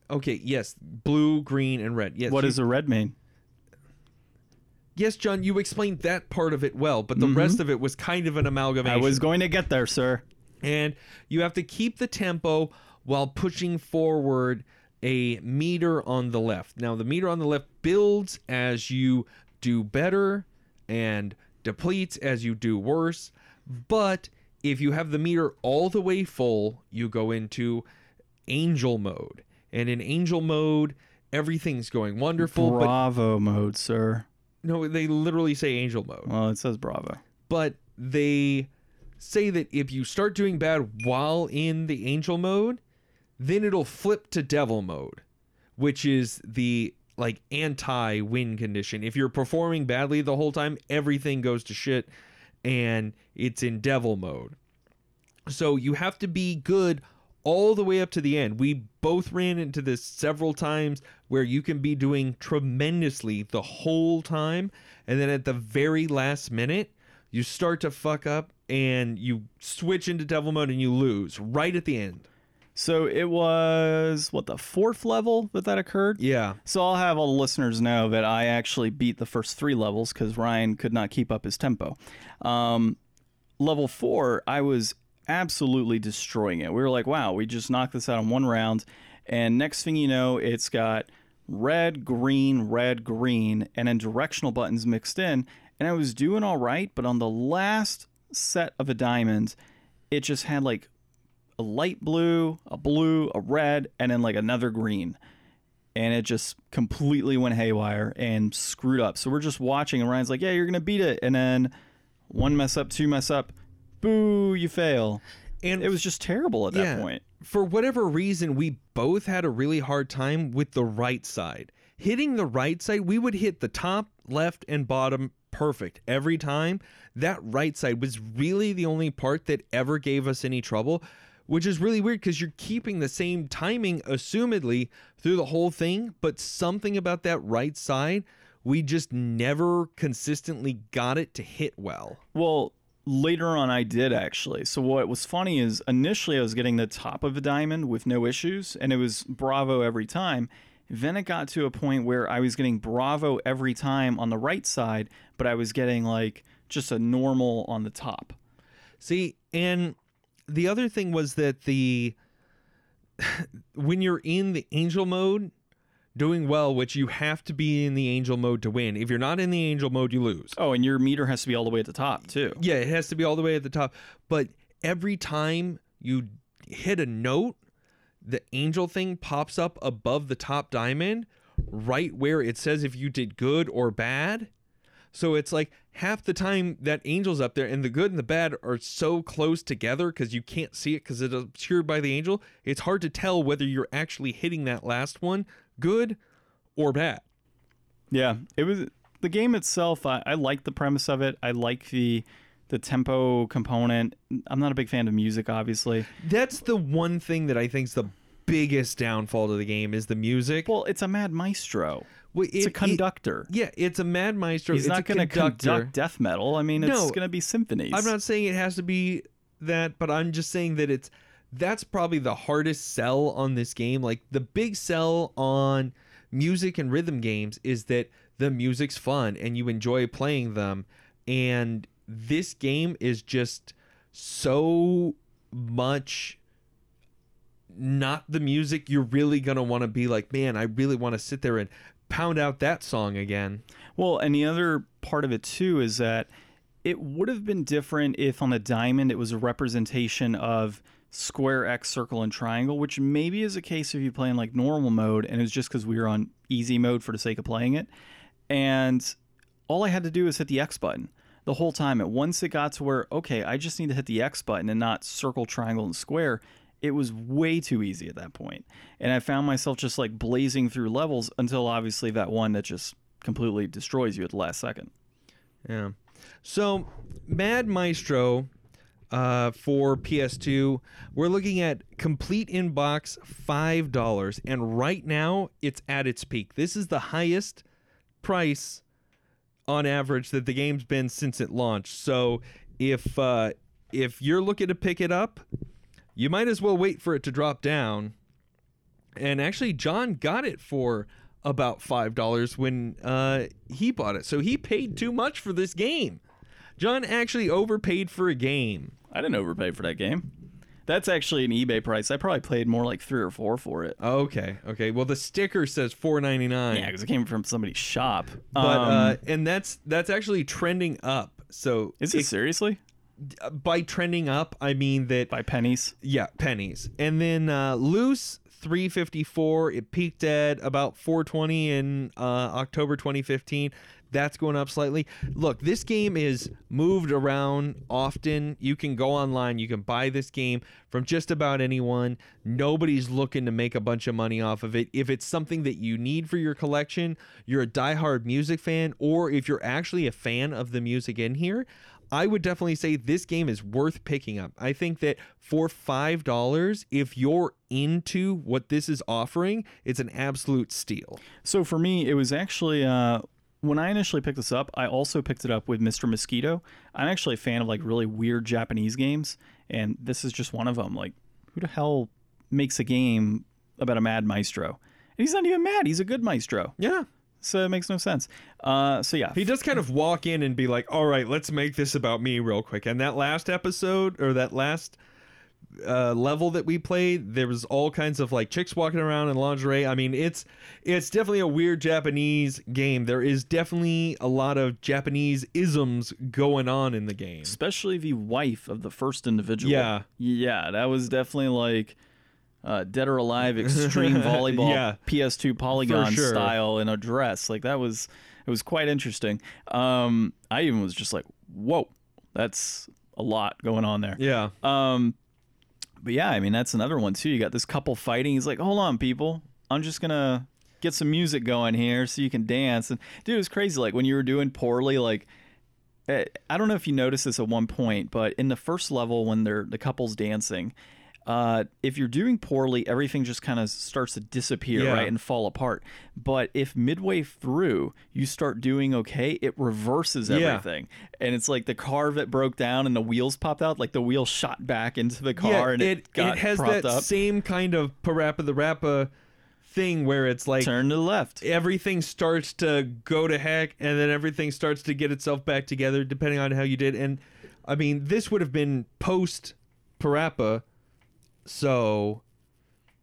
Okay, yes, blue, green, and red. Yes. What you- does a red mean? Yes, John, you explained that part of it well, but the mm-hmm. rest of it was kind of an amalgamation. I was going to get there, sir. and you have to keep the tempo while pushing forward a meter on the left. Now, the meter on the left builds as you do better and depletes as you do worse. But if you have the meter all the way full, you go into angel mode. And in angel mode, everything's going wonderful. But Bravo mode, sir. no, they literally say angel mode Well, it says Bravo. but they say that if you start doing bad while in the angel mode, then it'll flip to devil mode, which is the like anti win condition. If you're performing badly the whole time, everything goes to shit and it's in devil mode. So you have to be good all the way up to the end. We both ran into this several times where you can be doing tremendously the whole time and then at the very last minute you start to fuck up and you switch into devil mode and you lose right at the end. So it was what the fourth level that that occurred. Yeah. So I'll have all the listeners know that I actually beat the first three levels because Ryan could not keep up his tempo. Um, level four, I was absolutely destroying it. We were like, wow, we just knocked this out in one round. And next thing you know, it's got red, green, red, green, and then directional buttons mixed in. And I was doing all right, but on the last set of a diamond, it just had like a light blue, a blue, a red, and then like another green and it just completely went haywire and screwed up. So we're just watching, and Ryan's like, "Yeah, you're gonna beat it," and then one mess up, two mess up, boo, you fail. And It was just terrible at that point. for whatever reason, we both had a really hard time with the right side. Hitting the right side, we would hit the top, left, and bottom perfect every time. That right side was really the only part that ever gave us any trouble, which is really weird because you're keeping the same timing, assumedly, through the whole thing. But something about that right side, we just never consistently got it to hit well. Well, later on, I did actually. So what was funny is initially I was getting the top of a diamond with no issues, and it was Bravo every time. Then it got to a point where I was getting Bravo every time on the right side, but I was getting like just a normal on the top. See, and the other thing was that the when you're in the angel mode doing well, which you have to be in the angel mode to win. If you're not in the angel mode, you lose. Oh, and your meter has to be all the way at the top too. Yeah, it has to be all the way at the top. But every time you hit a note, the angel thing pops up above the top diamond, right where it says if you did good or bad. So it's like half the time that angel's up there, and the good and the bad are so close together because you can't see it because it's obscured by the angel. It's hard to tell whether you're actually hitting that last one good or bad. Yeah, it was the game itself. I, I like the premise of it. I like the the tempo component. I'm not a big fan of music, obviously. That's the one thing that I think is the biggest downfall to the game is the music. Well, it's a Mad Maestro. Well, It's it- a conductor. it- yeah, it's a Mad Maestro. He's it's not going to conduct death metal. I mean, it's No, going to be symphonies. I'm not saying it has to be that, but I'm just saying that it's that's probably the hardest sell on this game. Like the big sell on music and rhythm games is that the music's fun and you enjoy playing them. And this game is just so much not the music you're really going to want to be like, man, I really want to sit there and pound out that song again. Well, and the other part of it too is that it would have been different if on a diamond it was a representation of square, X, circle, and triangle, which maybe is a case if you play in like normal mode and it was just because we were on easy mode for the sake of playing it. And all I had to do was hit the X button the whole time. And once it got to where, okay, I just need to hit the X button and not circle, triangle, and square, it was way too easy at that point. And I found myself just like blazing through levels until obviously that one that just completely destroys you at the last second. Yeah. So, Mad Maestro uh, for PS2, we're looking at complete in box $5. And right now, it's at its peak. This is the highest price on average that the game's been since it launched. So, if uh, if you're looking to pick it up, you might as well wait for it to drop down. And actually, John got it for about five dollars when uh, he bought it. So he paid too much for this game. John actually overpaid for a game. I didn't overpay for that game. That's actually an eBay price. I probably paid more like three or four for it. Okay, okay. Well, the sticker says four ninety nine. Yeah, because it came from somebody's shop. but Um, uh, and that's that's actually trending up. So is it seriously by trending up, I mean that by pennies? Yeah, pennies. And then uh, loose 354. It peaked at about 420 in uh, October 2015. That's going up slightly. Look, this game is moved around often. You can go online, you can buy this game from just about anyone. Nobody's looking to make a bunch of money off of it. If it's something that you need for your collection, you're a diehard music fan, or if you're actually a fan of the music in here, I would definitely say this game is worth picking up. I think that for five dollars, if you're into what this is offering, it's an absolute steal. So for me, it was actually uh, when I initially picked this up. I also picked it up with Mr. Mosquito. I'm actually a fan of like really weird Japanese games, and this is just one of them. Like, who the hell makes a game about a mad maestro? And he's not even mad. He's a good maestro. Yeah. So it makes no sense. Uh, so yeah, He does kind of walk in and be like, "All right, let's make this about me real quick." And that last episode or that last uh, level that we played, there was all kinds of like chicks walking around in lingerie. I mean, it's it's definitely a weird Japanese game. There is definitely a lot of Japanese isms going on in the game. especially the wife of the first individual. Yeah. yeah, that was definitely like uh, Dead or Alive extreme volleyball Yeah. PS2 polygon sure. style in a dress. Like that was it was quite interesting. Um, I even was just like, whoa, that's a lot going on there. Yeah. Um, but yeah, I mean that's another one too. You got this couple fighting. He's like, "Hold on, people, I'm just gonna get some music going here so you can dance." And dude, it was crazy. Like when you were doing poorly, like eh, I don't know if you noticed this at one point, but in the first level when they're the couples dancing. Uh, if you're doing poorly, everything just kind of starts to disappear, Yeah. right, and fall apart. But if midway through you start doing okay, it reverses Yeah. everything, and it's like the car that broke down and the wheels popped out, like the wheel shot back into the car, and it, it got it has propped that up. same kind of parappa the rappa thing where it's like Turn to the left. everything starts to go to heck and then everything starts to get itself back together depending on how you did and i mean this would have been post parappa so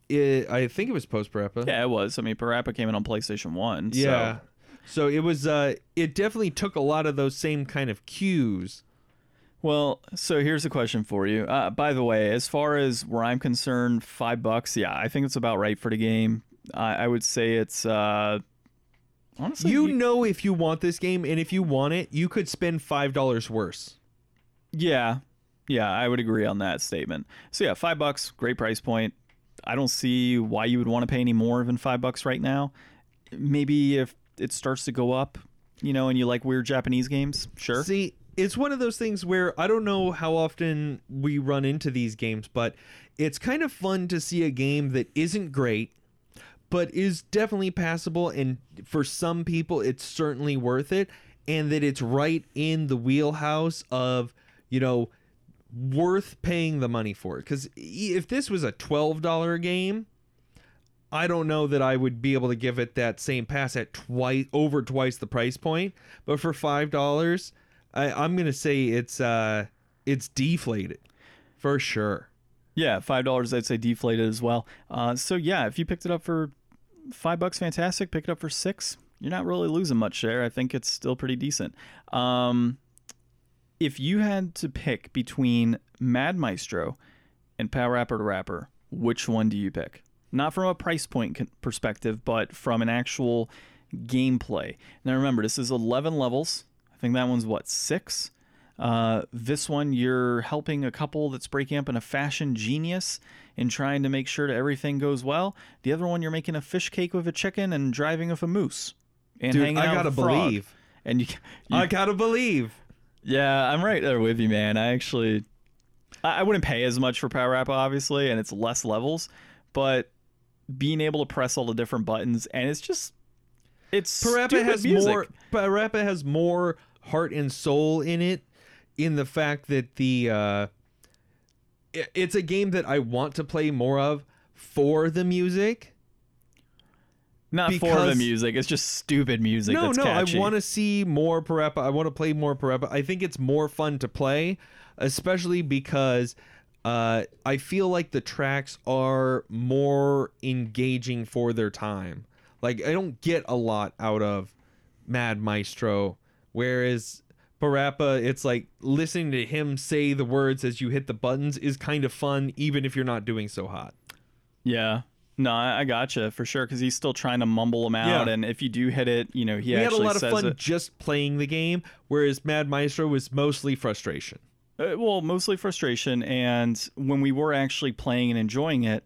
it, i think it was post parappa Yeah, it was. I mean, Parappa came in on PlayStation One. yeah So. so it was uh it definitely took a lot of those same kind of cues Well, so here's a question for you. Uh, by the way, as far as where I'm concerned, five bucks. Yeah, I think it's about right for the game. I, I would say it's. Uh, honestly, you know if you want this game and if you want it you could spend five dollars worse Yeah, yeah, I would agree on that statement. So yeah, five bucks, great price point. I don't see why you would want to pay any more than five bucks right now. Maybe if it starts to go up, you know, and you like weird Japanese games, sure. See, it's one of those things where I don't know how often we run into these games, but it's kind of fun to see a game that isn't great, but is definitely passable. And for some people, it's certainly worth it. And that it's right in the wheelhouse of, you know, worth paying the money for it. Because if this was a $12 game, I don't know that I would be able to give it that same pass at twice over twice the price point. But for five dollars, I'm gonna say it's uh it's deflated for sure. Yeah, five dollars. I'd say deflated as well. Uh, so yeah, if you picked it up for five bucks, fantastic. Pick it up for six. You're not really losing much there. I think it's still pretty decent. Um, if you had to pick between Mad Maestro and Parappa to Rapper, which one do you pick? Not from a price point perspective, but from an actual gameplay. Now remember, this is 11 levels. I think that one's what six. Uh, this one, you're helping a couple that's breaking up in a fashion genius and trying to make sure that everything goes well. The other one, you're making a fish cake with a chicken and driving with a moose and Dude, hanging I out gotta with a frog. believe. And you, you I gotta believe. Yeah, I'm right there with you, man. I actually, I I wouldn't pay as much for Parappa, obviously, and it's less levels, but being able to press all the different buttons and it's just, it's Parappa has music. more. Parappa has more heart and soul in it, in the fact that the uh, it's a game that I want to play more of for the music. Not for the because- music. It's just stupid music. no, that's no, catchy. I want to see more Parappa. I want to play more Parappa. I think it's more fun to play, especially because uh, I feel like the tracks are more engaging for their time. Like I don't get a lot out of Mad Maestro, whereas Parappa, it's like listening to him say the words as you hit the buttons is kind of fun, even if you're not doing so hot. Yeah. No, I, gotcha for sure because he's still trying to mumble them out, Yeah. and if you do hit it, you know he we had a lot of fun it. just playing the game, whereas Mad Maestro was mostly frustration. Uh, well, mostly frustration, and when we were actually playing and enjoying it,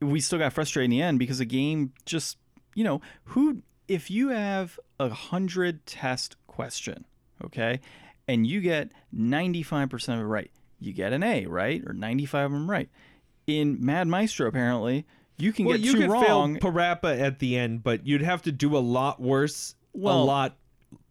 we still got frustrated in the end because the game just, you know, who if you have a hundred test question, okay, and you get ninety five percent of it right, you get an A, right, or ninety five of them right. In Mad Maestro, apparently, you can Well, get you two could wrong. fail Parappa at the end, but you'd have to do a lot worse, a lot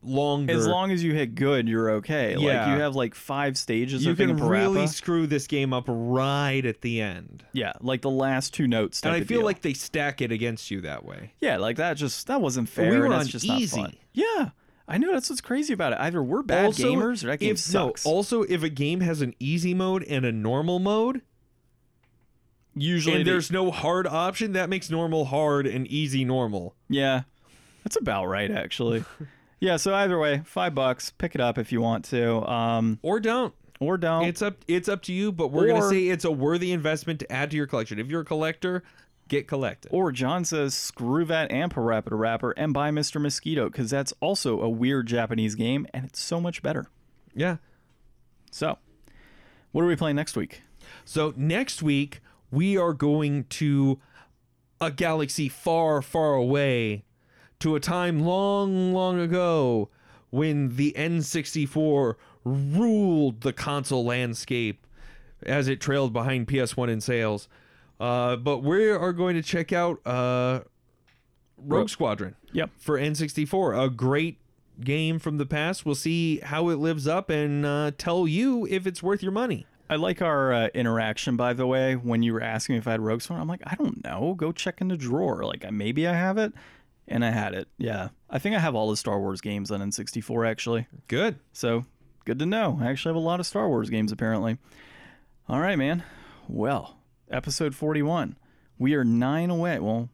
longer. As long as you hit good, you're okay. Yeah. Like you have like five stages. you can really screw this game up right at the end. yeah, like the last two notes. And I feel deal. like they stack it against you that way. yeah, like that just that wasn't fair. we were and on just easy. not fun. Yeah, I know that's what's crazy about it. Either we're bad also, gamers or that game if, sucks. No, also, if a game has an easy mode and a normal mode, Usually, and there's no hard option, that makes normal hard and easy normal. yeah, that's about right actually. yeah, so either way, five bucks. Pick it up if you want to, um, Or don't. or don't. It's up. It's up to you. But we're gonna say it's a worthy investment to add to your collection. If you're a collector, get collected. Or John says, screw that and Parappa the Rapper and buy Mr. Mosquito because that's also a weird Japanese game and it's so much better. yeah. So, what are we playing next week? So next week we are going to a galaxy far, far away, to a time long, long ago when the N64 ruled the console landscape as it trailed behind PS1 in sales. Uh, but we are going to check out uh, Rogue Squadron Yep. for N64, a great game from the past. We'll see how it lives up and uh, tell you if it's worth your money. I like our uh, interaction, by the way, when you were asking me if I had Rogue Squadron. I'm like, I don't know. Go check in the drawer. Like, maybe I have it. And I had it. Yeah. I think I have all the Star Wars games on N64, actually. Good. So, good to know. I actually have a lot of Star Wars games, apparently. All right, man. Well, episode 41. We are nine away. Well,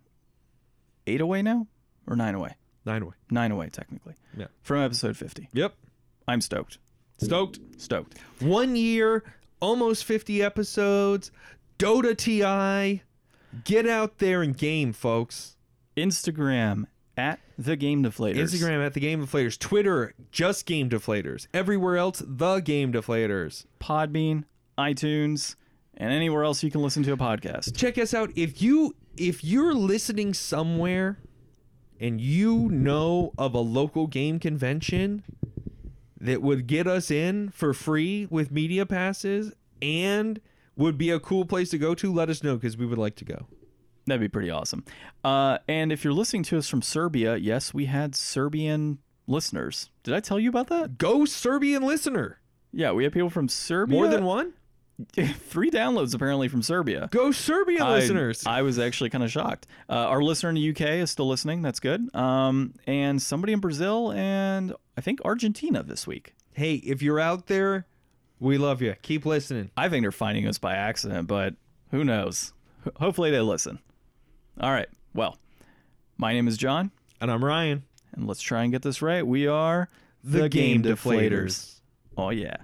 eight away now? Or nine away? Nine away. Nine away, technically. Yeah. From episode 50. Yep. I'm stoked. Stoked. Stoked. One year, almost 50 episodes. Dota TI. Get out there and game, folks. Instagram at the Game Deflators. Instagram at the Game Deflators. Twitter, just Game Deflators. Everywhere else, the Game Deflators. Podbean, iTunes, and anywhere else you can listen to a podcast. Check us out. If you if you're listening somewhere and you know of a local game convention that would get us in for free with media passes and would be a cool place to go to, let us know because we would like to go. That'd be pretty awesome. Uh, and if you're listening to us from Serbia, yes, we had Serbian listeners. Did I tell you about that? Go Serbian listener. Yeah, we have people from Serbia. More than one? three downloads apparently from Serbia. Go Serbia, I- listeners. I was actually kind of shocked. Uh, our listener in the UK is still listening. That's good. Um, and somebody in Brazil and I think Argentina this week. hey, if you're out there, we love you. Keep listening. I think they're finding us by accident, but who knows? Ho- Hopefully they listen. All right. Well, my name is John, And I'm Ryan. and let's try and get this right. We are The Game Deflators. Oh yeah.